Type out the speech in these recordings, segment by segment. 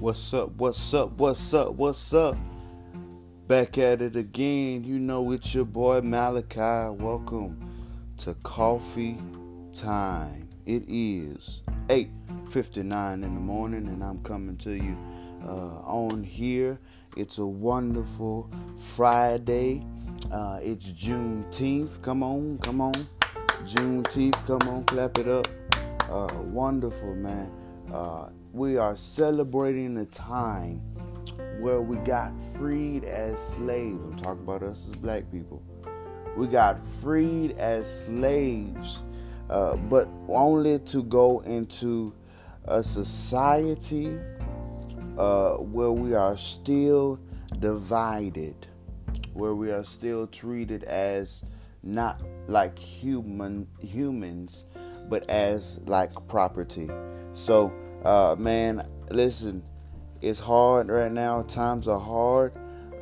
What's up? What's up? What's up? What's up? Back at it again. You know it's your boy Malachi. Welcome to Coffee Time. It is 8:59 in the morning, and I'm coming to you uh, on here. It's a wonderful Friday. Uh, it's Juneteenth. Come on, come on. Juneteenth. Come on, clap it up. Uh, wonderful, man. Uh, we are celebrating the time where we got freed as slaves. I'm talking about us as black people. We got freed as slaves, uh, but only to go into a society uh, where we are still divided, where we are still treated as not like human humans, but as like property. So uh, man, listen, it's hard right now. Times are hard.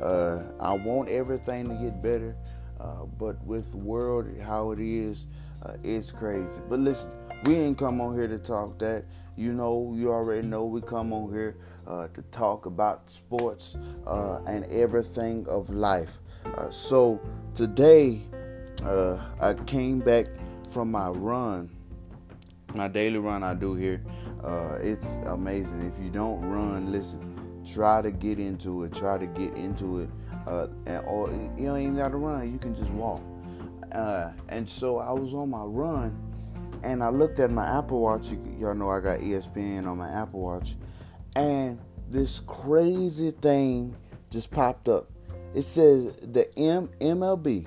Uh, I want everything to get better, uh, but with the world how it is, uh, it's crazy. But listen, we ain't come on here to talk that. You know, you already know we come on here uh, to talk about sports uh, and everything of life. so today, I came back from my run, my daily run I do here. Uh, it's amazing. If you don't run, listen, try to get into it. Try to get into it. Uh, and, or you don't even got to run. You can just walk. Uh, and so I was on my run, and I looked at my Apple Watch. Y'all know I got ESPN on my Apple Watch, and this crazy thing just popped up. It says the M- MLB,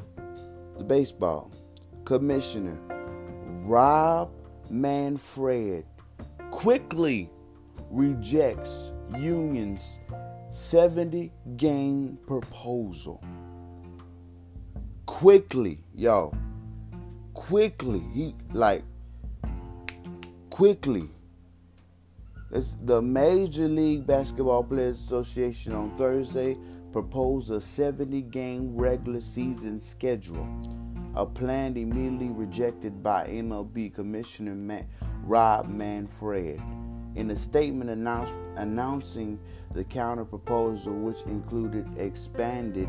the baseball commissioner, Rob Manfred quickly rejects Union's 70 game proposal. Quickly, yo. Quickly. He like quickly. It's the Major League Basketball Players Association on Thursday proposed a 70 game regular season schedule, a plan immediately rejected by MLB Commissioner Rob Manfred. In a statement announce, announcing the counter proposal, which included expanded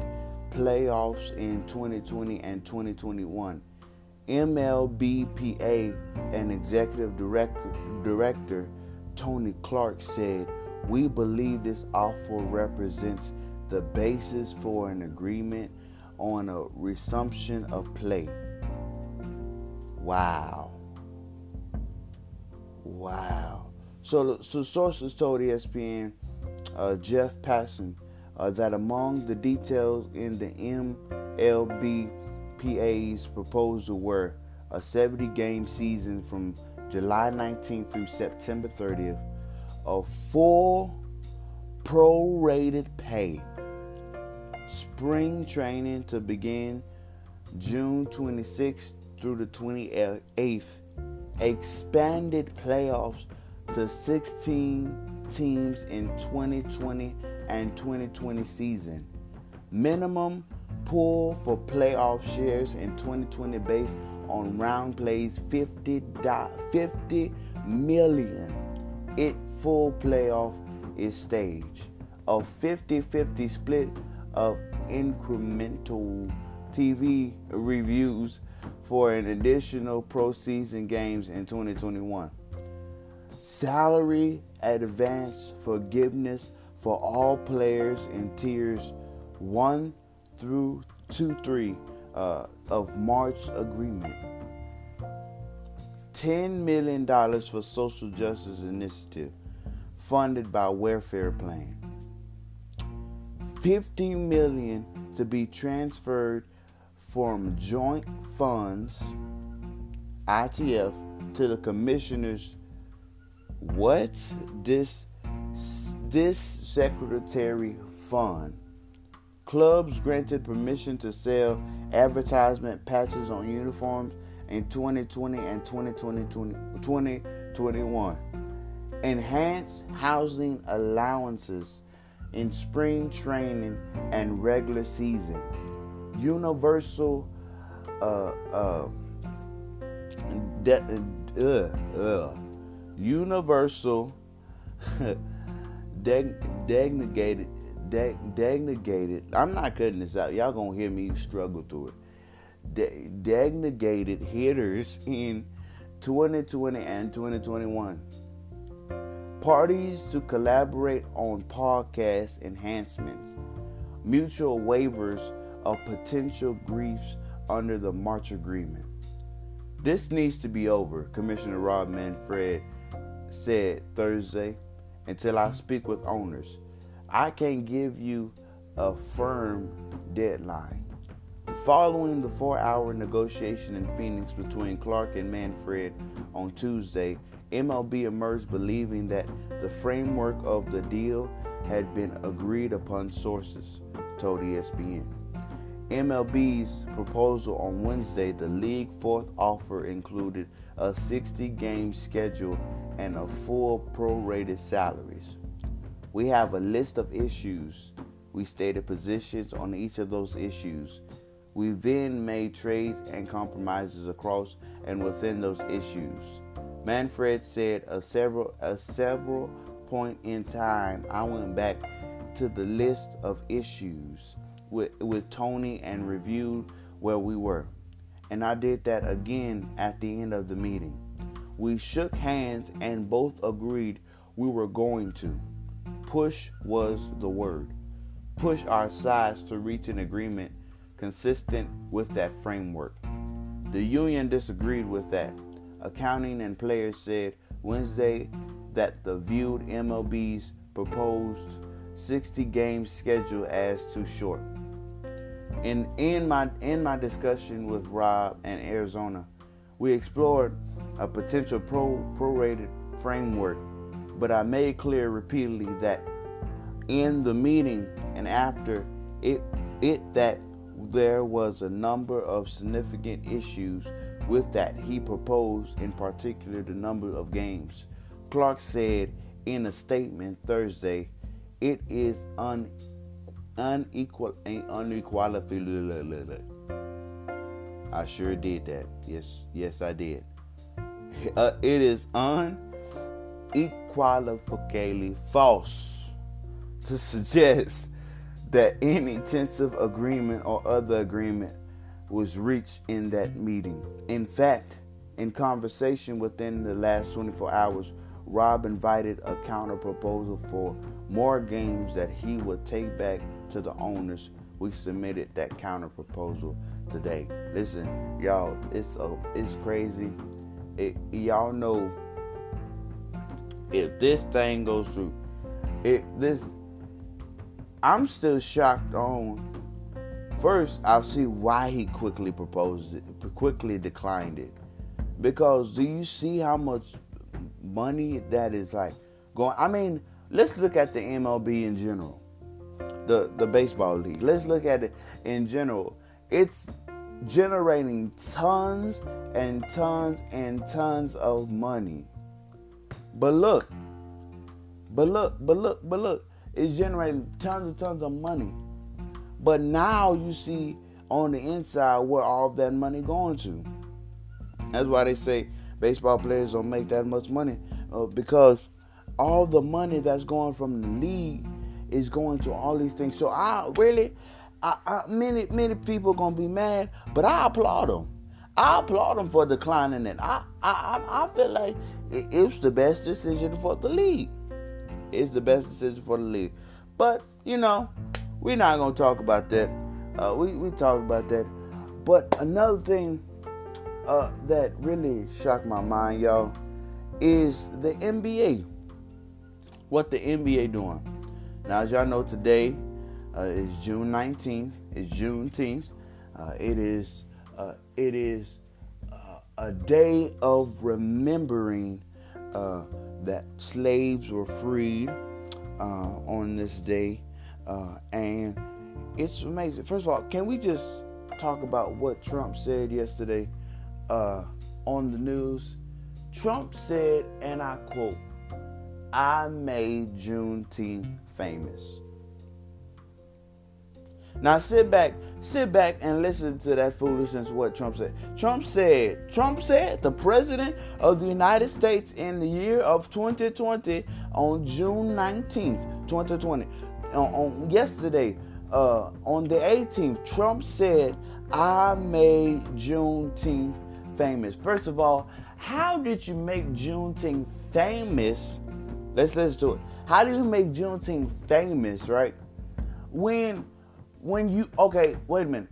playoffs in 2020 and 2021, MLBPA and executive director, director Tony Clark said, We believe this offer represents the basis for an agreement on a resumption of play. Wow. Wow. So, so sources told ESPN, uh, Jeff Passan, uh, that among the details in the MLBPA's proposal were a 70 game season from July 19th through September 30th, a full prorated pay, spring training to begin June 26th through the 28th expanded playoffs to 16 teams in 2020 and 2020 season. Minimum pool for playoff shares in 2020 based on round plays 50, 50 million. It full playoff is staged. A 50-50 split of incremental TV reviews for an additional postseason games in 2021. Salary advance forgiveness for all players in tiers 1 through 2 3 uh, of March agreement. $10 million for social justice initiative funded by welfare plan. 50 million to be transferred from joint funds, ITF, to the commissioners. What this this secretary fund? Clubs granted permission to sell advertisement patches on uniforms in 2020 and 2020, 2021. enhanced housing allowances in spring training and regular season universal uh, uh, de- uh, uh, universal designated, designated. I'm not cutting this out. Y'all gonna hear me struggle through it. De- designated hitters in 2020 and 2021. Parties to collaborate on podcast enhancements. Mutual waivers of potential griefs under the March Agreement. This needs to be over, Commissioner Rob Manfred said Thursday, until I speak with owners. I can't give you a firm deadline. Following the four hour negotiation in Phoenix between Clark and Manfred on Tuesday, MLB emerged believing that the framework of the deal had been agreed upon, sources told ESPN. MLB's proposal on Wednesday, the league fourth offer included a 60 game schedule and a full prorated salaries. We have a list of issues. We stated positions on each of those issues. We then made trades and compromises across and within those issues. Manfred said a several a several point in time I went back to the list of issues with, with Tony and reviewed where we were. And I did that again at the end of the meeting. We shook hands and both agreed we were going to. Push was the word. Push our sides to reach an agreement consistent with that framework. The union disagreed with that. Accounting and players said Wednesday that the viewed MLB's proposed 60 game schedule as too short. In in my in my discussion with Rob and Arizona, we explored a potential pro prorated framework, but I made clear repeatedly that in the meeting and after it it that there was a number of significant issues with that he proposed in particular the number of games. Clark said in a statement Thursday, it is un unequal unequalified. I sure did that. Yes, yes, I did. Uh, it is unequivocally false to suggest that any intensive agreement or other agreement was reached in that meeting. In fact, in conversation within the last 24 hours, Rob invited a counter proposal for more games that he would take back to the owners. We submitted that counter proposal today. Listen, y'all, it's uh, it's crazy. It, y'all know if this thing goes through, it this I'm still shocked on. First, I'll see why he quickly proposed it, quickly declined it. Because do you see how much money that is like going? I mean, let's look at the MLB in general the the baseball league. Let's look at it in general. It's generating tons and tons and tons of money. But look, but look, but look, but look, it's generating tons and tons of money. But now you see on the inside where all that money going to. That's why they say baseball players don't make that much money uh, because all the money that's going from the league is going to all these things. So I really, I, I, many many people gonna be mad, but I applaud them. I applaud them for declining it. I I I feel like it's the best decision for the league. It's the best decision for the league. But you know, we're not gonna talk about that. Uh, we we talk about that. But another thing uh, that really shocked my mind, y'all, is the NBA. What the NBA doing? Now, as y'all know, today uh, is June 19th. It's Juneteenth. Uh, it is uh, it is uh, a day of remembering uh, that slaves were freed uh, on this day, Uh, and it's amazing. First of all, can we just talk about what Trump said yesterday uh, on the news? Trump said, and I quote, "I made Juneteenth famous. Now sit back, sit back and listen to that foolishness what Trump said. Trump said, Trump said the president of the United States in the year of 2020 on June 19th, 2020, on, on yesterday, uh, on the 18th, Trump said, I made Juneteenth famous. First of all, how did you make Juneteenth famous? Let's listen to it. How do you make Juneteenth famous, right? When when you okay, wait a minute.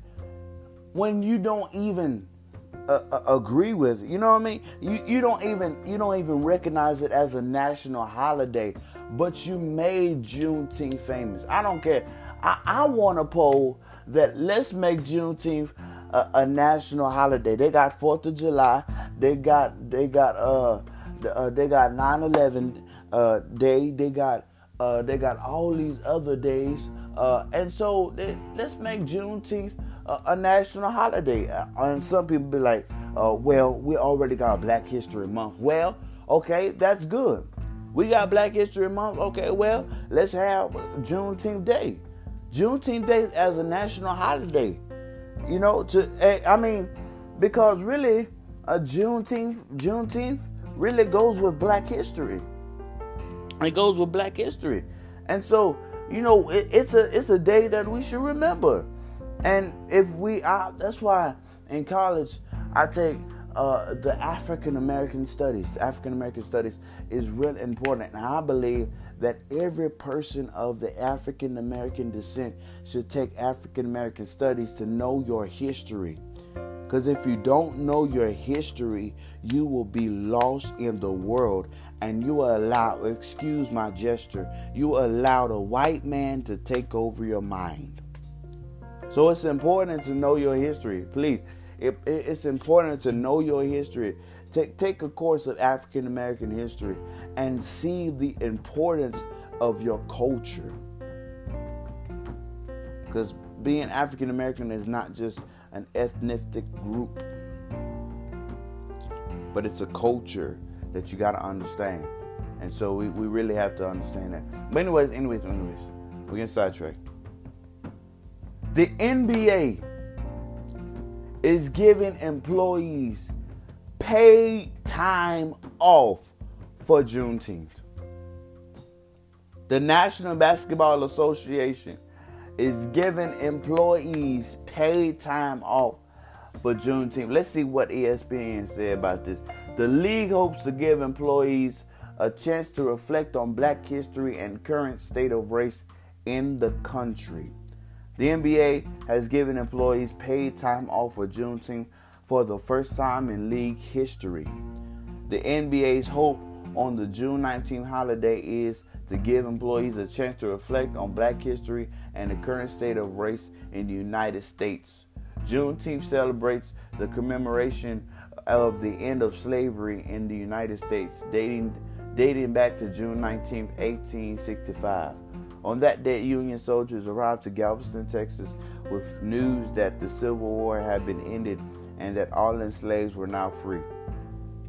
When you don't even uh, uh, agree with it, you know what I mean? You you don't even you don't even recognize it as a national holiday, but you made Juneteenth famous. I don't care. I, I want a poll that let's make Juneteenth a, a, national holiday. They got Fourth of July. They got they got uh, uh they got 9/11 uh day. They got uh they got all these other days. Uh, and so they, let's make Juneteenth a, a national holiday. Uh, and some people be like, uh, well, we already got Black History Month. Well, okay, that's good. We got Black History Month. Okay, well, let's have Juneteenth Day. Juneteenth Day as a national holiday. You know, to eh, I mean, because really, a Juneteenth Juneteenth really goes with Black history. It goes with Black history, and so you know, it, it's a it's a day that we should remember. And if we, I, that's why in college I take uh, the African American studies. African American studies is really important, and I believe that every person of the African American descent should take African American studies to know your history. Because if you don't know your history, you will be lost in the world and you allow, excuse my gesture, you allowed a white man to take over your mind. So it's important to know your history. Please, it, it, it's important to know your history. Take, take a course of African American history and see the importance of your culture. Because being African American is not just an ethnic group, but it's a culture that you got to understand. And so we, we really have to understand that. But anyways, anyways, anyways, we're getting sidetracked. The NBA is giving employees paid time off for Juneteenth. The National Basketball Association is giving employees paid time off for Juneteenth. Let's see what ESPN said about this. The league hopes to give employees a chance to reflect on black history and current state of race in the country. The NBA has given employees paid time off for Juneteenth for the first time in league history. The NBA's hope on the June 19th holiday is to give employees a chance to reflect on black history and the current state of race in the United States. Juneteenth celebrates the commemoration of the end of slavery in the United States, dating, dating back to June 19, 1865. On that day, Union soldiers arrived to Galveston, Texas, with news that the Civil War had been ended and that all enslaved were now free.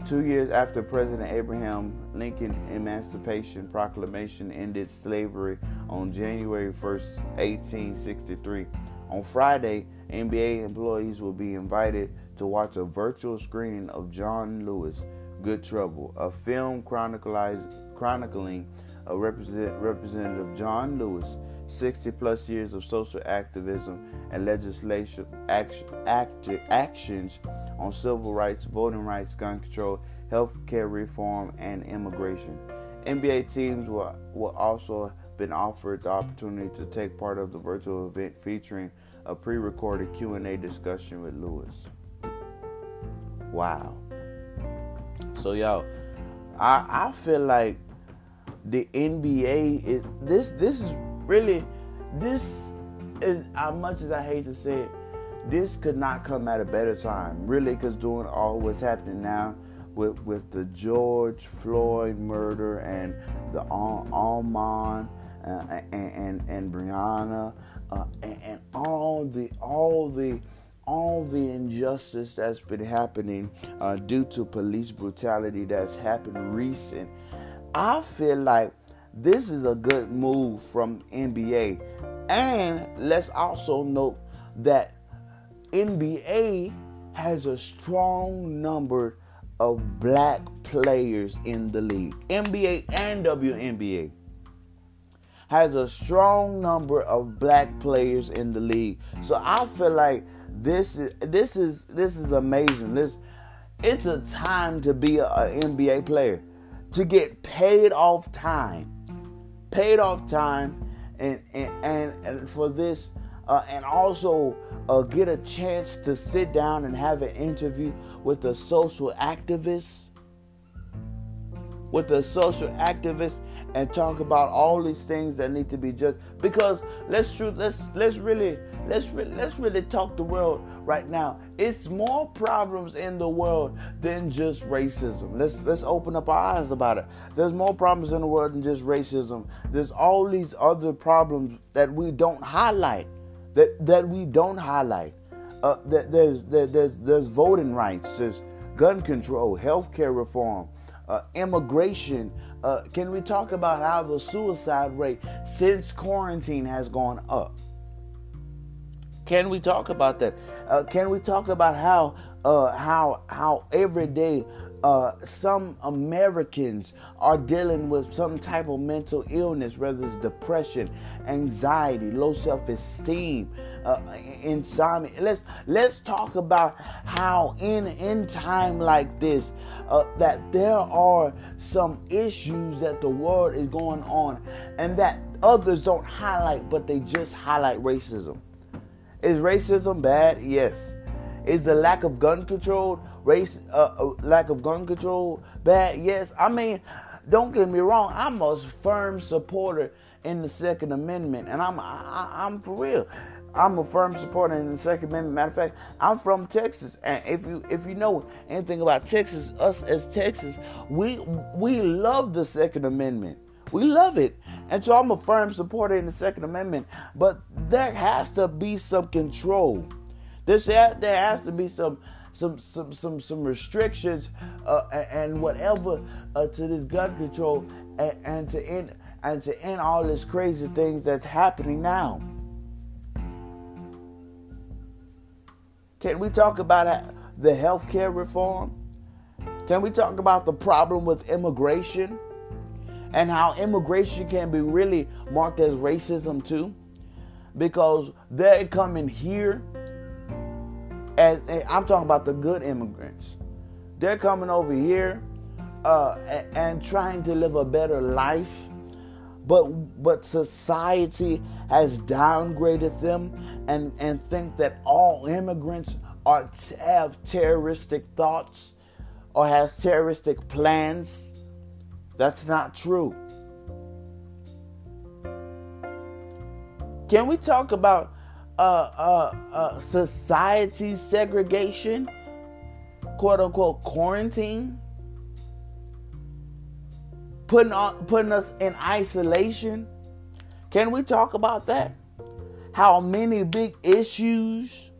Two years after President Abraham Lincoln Emancipation Proclamation ended slavery on January 1, 1863, on Friday, NBA employees will be invited to watch a virtual screening of John Lewis' Good Trouble, a film chronicling a represent, Representative John Lewis' 60 plus years of social activism and legislation act, actions on civil rights, voting rights, gun control, health care reform, and immigration. NBA teams will, will also been offered the opportunity to take part of the virtual event featuring a pre-recorded Q&A discussion with Lewis. Wow. So y'all, I I feel like the NBA is this this is really this is as much as I hate to say it, this could not come at a better time. Really, because doing all what's happening now with with the George Floyd murder and the Ahmaud uh, and, and and Breonna uh, and, and all the all the all the injustice that's been happening uh, due to police brutality that's happened recent, I feel like this is a good move from NBA. And let's also note that NBA has a strong number of black players in the league. NBA and WNBA has a strong number of black players in the league. So I feel like this is this is this is amazing. This it's a time to be an NBA player to get paid off time, paid off time, and and and, and for this, uh, and also uh, get a chance to sit down and have an interview with a social activist, with a social activist, and talk about all these things that need to be just. Because let's truth, let's let's really let's re- let's really talk the world right now. It's more problems in the world than just racism. Let's let's open up our eyes about it. There's more problems in the world than just racism. There's all these other problems that we don't highlight. That that we don't highlight. Uh, that there's there, there's there's voting rights. There's gun control, healthcare reform, uh, immigration. Uh, can we talk about how the suicide rate since quarantine has gone up? Can we talk about that? Uh, can we talk about how uh, how how every day uh, some Americans are dealing with some type of mental illness, whether it's depression, anxiety, low self-esteem, uh, insomnia. Let's let's talk about how in in time like this, uh, that there are some issues that the world is going on, and that others don't highlight, but they just highlight racism. Is racism bad? Yes. Is the lack of gun control, race, uh, uh, lack of gun control bad? Yes. I mean, don't get me wrong. I'm a firm supporter in the Second Amendment, and I'm I, I'm for real. I'm a firm supporter in the Second Amendment. Matter of fact, I'm from Texas, and if you if you know anything about Texas, us as Texas, we we love the Second Amendment. We love it. And so I'm a firm supporter in the Second Amendment, but there has to be some control. There's, there has to be some some some some some restrictions uh, and whatever uh, to this gun control and, and to end and to end all this crazy things that's happening now. Can we talk about the healthcare reform? Can we talk about the problem with immigration? and how immigration can be really marked as racism too because they're coming here i'm talking about the good immigrants they're coming over here uh, and, and trying to live a better life but but society has downgraded them and and think that all immigrants are have terroristic thoughts or has terroristic plans that's not true. Can we talk about uh, uh, uh, society segregation, quote unquote quarantine, putting on, putting us in isolation? Can we talk about that? How many big issues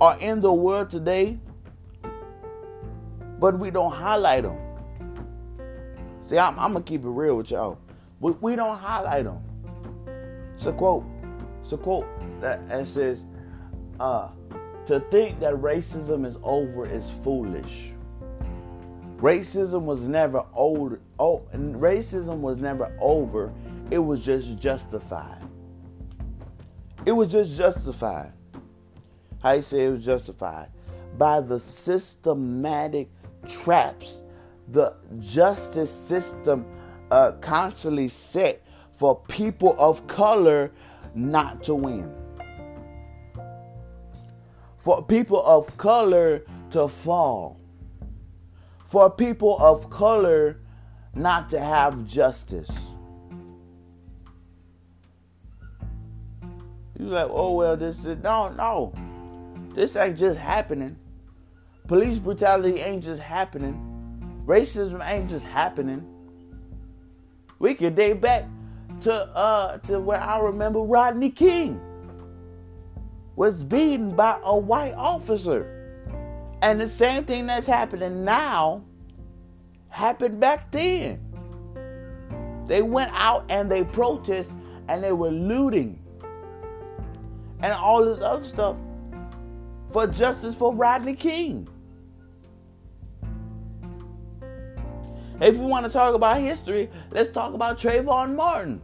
are in the world today, but we don't highlight them. See, I'm, I'm, gonna keep it real with y'all. We, we don't highlight them. It's a quote. It's a quote that, that says, uh, "To think that racism is over is foolish. Racism was never old. Oh, racism was never over. It was just justified. It was just justified. How you say it was justified? By the systematic traps the justice system uh, constantly set for people of color not to win. For people of color to fall. For people of color not to have justice. You like, oh well, this is no, no. This ain't just happening. Police brutality ain't just happening. Racism ain't just happening. We could date back to uh to where I remember Rodney King was beaten by a white officer. And the same thing that's happening now happened back then. They went out and they protested and they were looting. and all this other stuff for justice for Rodney King. If we want to talk about history, let's talk about Trayvon Martin.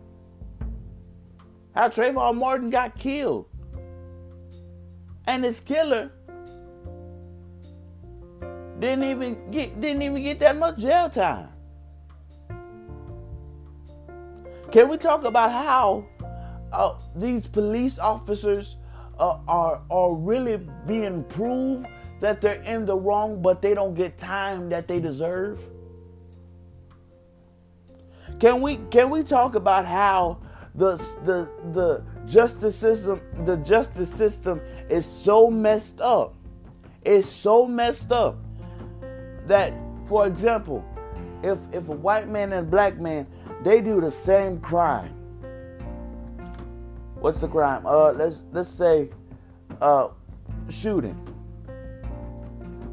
How Trayvon Martin got killed. And his killer didn't even get didn't even get that much jail time. Can we talk about how uh, these police officers uh, are are really being proved that they're in the wrong, but they don't get time that they deserve? Can we can we talk about how the the the justice system the justice system is so messed up? It's so messed up that, for example, if if a white man and black man they do the same crime. What's the crime? Uh, let's let's say, uh, shooting.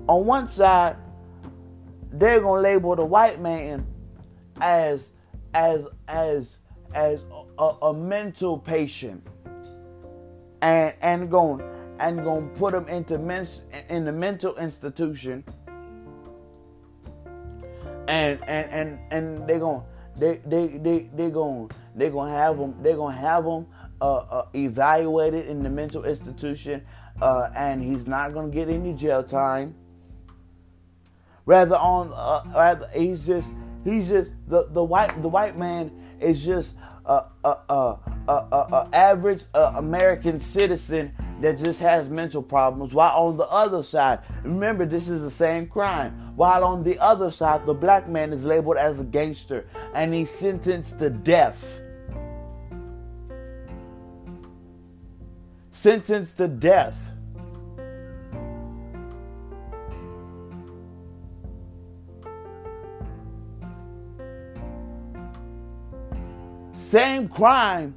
On one side, they're gonna label the white man as as as as a, a mental patient and and going and going to put them into men, in the mental institution. And and and and they're going they they they they going they going to have them they're going to have them uh, uh, evaluated in the mental institution uh, and he's not going to get any jail time. Rather on uh, rather he's just He's just the the white the white man is just a a a, a, a average uh, American citizen that just has mental problems. While on the other side, remember this is the same crime. While on the other side, the black man is labeled as a gangster and he's sentenced to death. Sentenced to death. Same crime,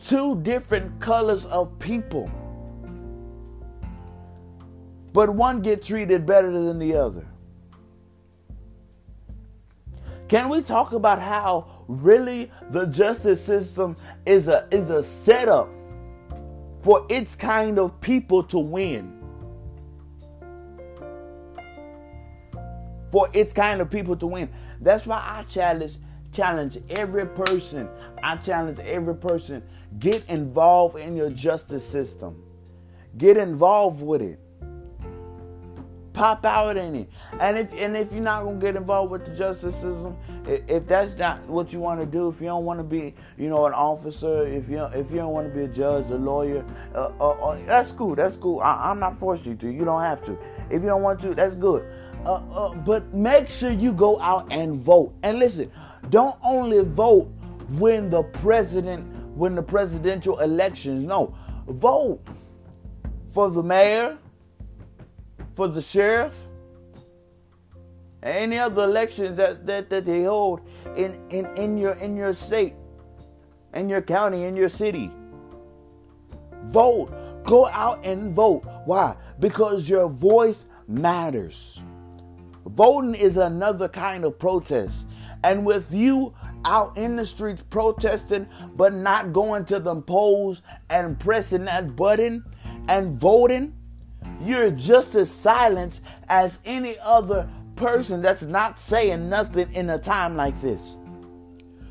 two different colors of people. But one get treated better than the other. Can we talk about how really the justice system is a is a setup for its kind of people to win? For its kind of people to win. That's why I challenge challenge every person. I challenge every person. Get involved in your justice system. Get involved with it. Pop out in it. And if and if you're not gonna get involved with the justice system, if that's not what you want to do, if you don't want to be, you know, an officer, if you if you don't want to be a judge, a lawyer, uh, uh, uh, that's cool. That's cool. I, am not forcing you to. You don't have to. If you don't want to, that's good. Uh, uh, but make sure you go out and vote. And listen, don't only vote when the president, when the presidential elections. No, vote for the mayor, for the sheriff, any other elections that, that, that they hold in, in, in your in your state, in your county, in your city. Vote. Go out and vote. Why? Because your voice matters. Voting is another kind of protest. And with you out in the streets protesting, but not going to the polls and pressing that button and voting, you're just as silent as any other person that's not saying nothing in a time like this.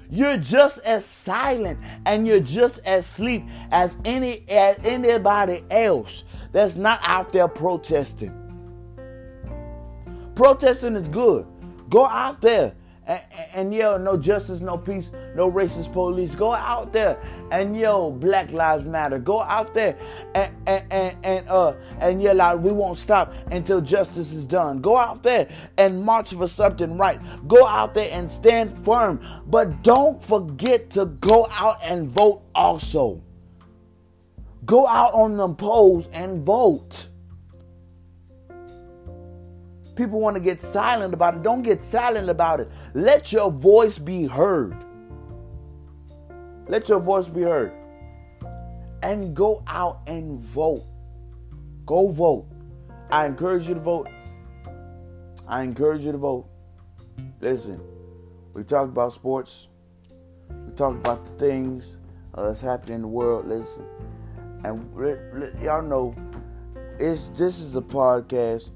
You're just as silent and you're just as sleep as any as anybody else that's not out there protesting. Protesting is good. Go out there and, and, yell no justice, no peace, no racist police. Go out there and yell Black Lives Matter. Go out there and and and, and uh and yell out we won't stop until justice is done. Go out there and march for something right. Go out there and stand firm. But don't forget to go out and vote also. Go out on the polls and vote. People want to get silent about it. Don't get silent about it. Let your voice be heard. Let your voice be heard. And go out and vote. Go vote. I encourage you to vote. I encourage you to vote. Listen, we talked about sports. We talked about the things that's happening in the world. Listen, And y'all know, it's this is a podcast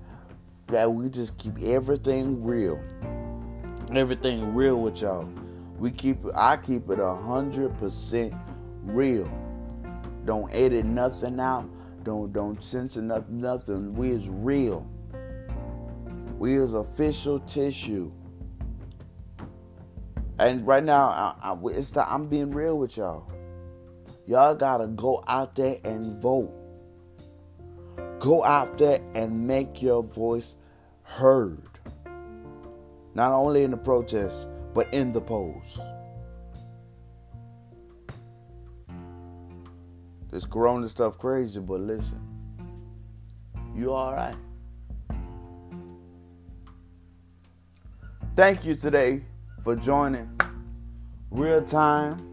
that we just keep everything real, everything real with y'all. We keep I keep it a hundred percent real. Don't edit nothing out. Don't don't censor nothing. Nothing. We is real. We is official tissue. And right now, I, I, it's the, I'm being real with y'all. Y'all gotta go out there and vote. Go out there and make your voice heard. Not only in the protests, but in the polls. This corona stuff crazy, but listen. You alright. Thank you today for joining Real Time.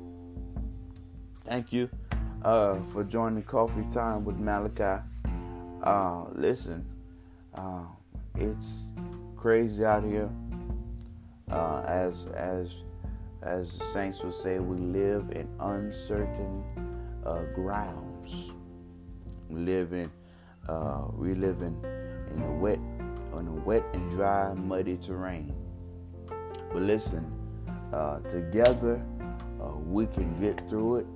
Thank you uh, for joining Coffee Time with Malachi. Uh, listen, uh, it's crazy out here. Uh, as as as the saints would say, we live in uncertain uh, grounds. We live in uh, we live in in a wet on a wet and dry, muddy terrain. But listen, uh, together uh, we can get through it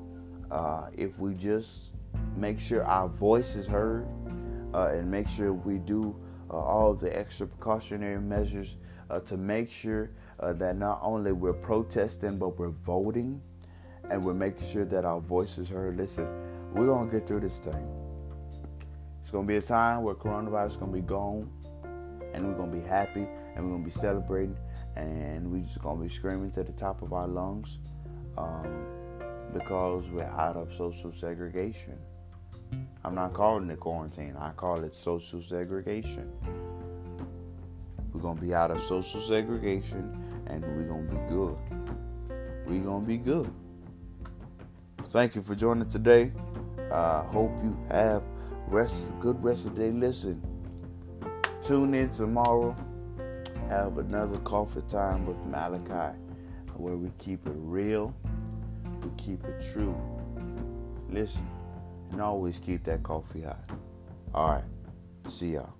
uh, if we just make sure our voice is heard and make sure we do all the extra precautionary measures uh, to make sure that not only we're protesting but we're voting and we're making sure that our voice is heard. Listen, we're gonna get through this thing. It's gonna be a time where coronavirus is gonna be gone, and we're gonna be happy, and we're gonna be celebrating, and we're just gonna be screaming to the top of our lungs um, because we're out of social segregation. I'm not calling it quarantine. I call it social segregation. We're gonna be out of social segregation, and we're gonna be good. We're gonna be good. Thank you for joining today. I uh, hope you have rest good rest of the day. Listen, tune in tomorrow. Have another coffee time with Malachi, where we keep it real, we keep it true. Listen, and always keep that coffee hot. All right, see y'all.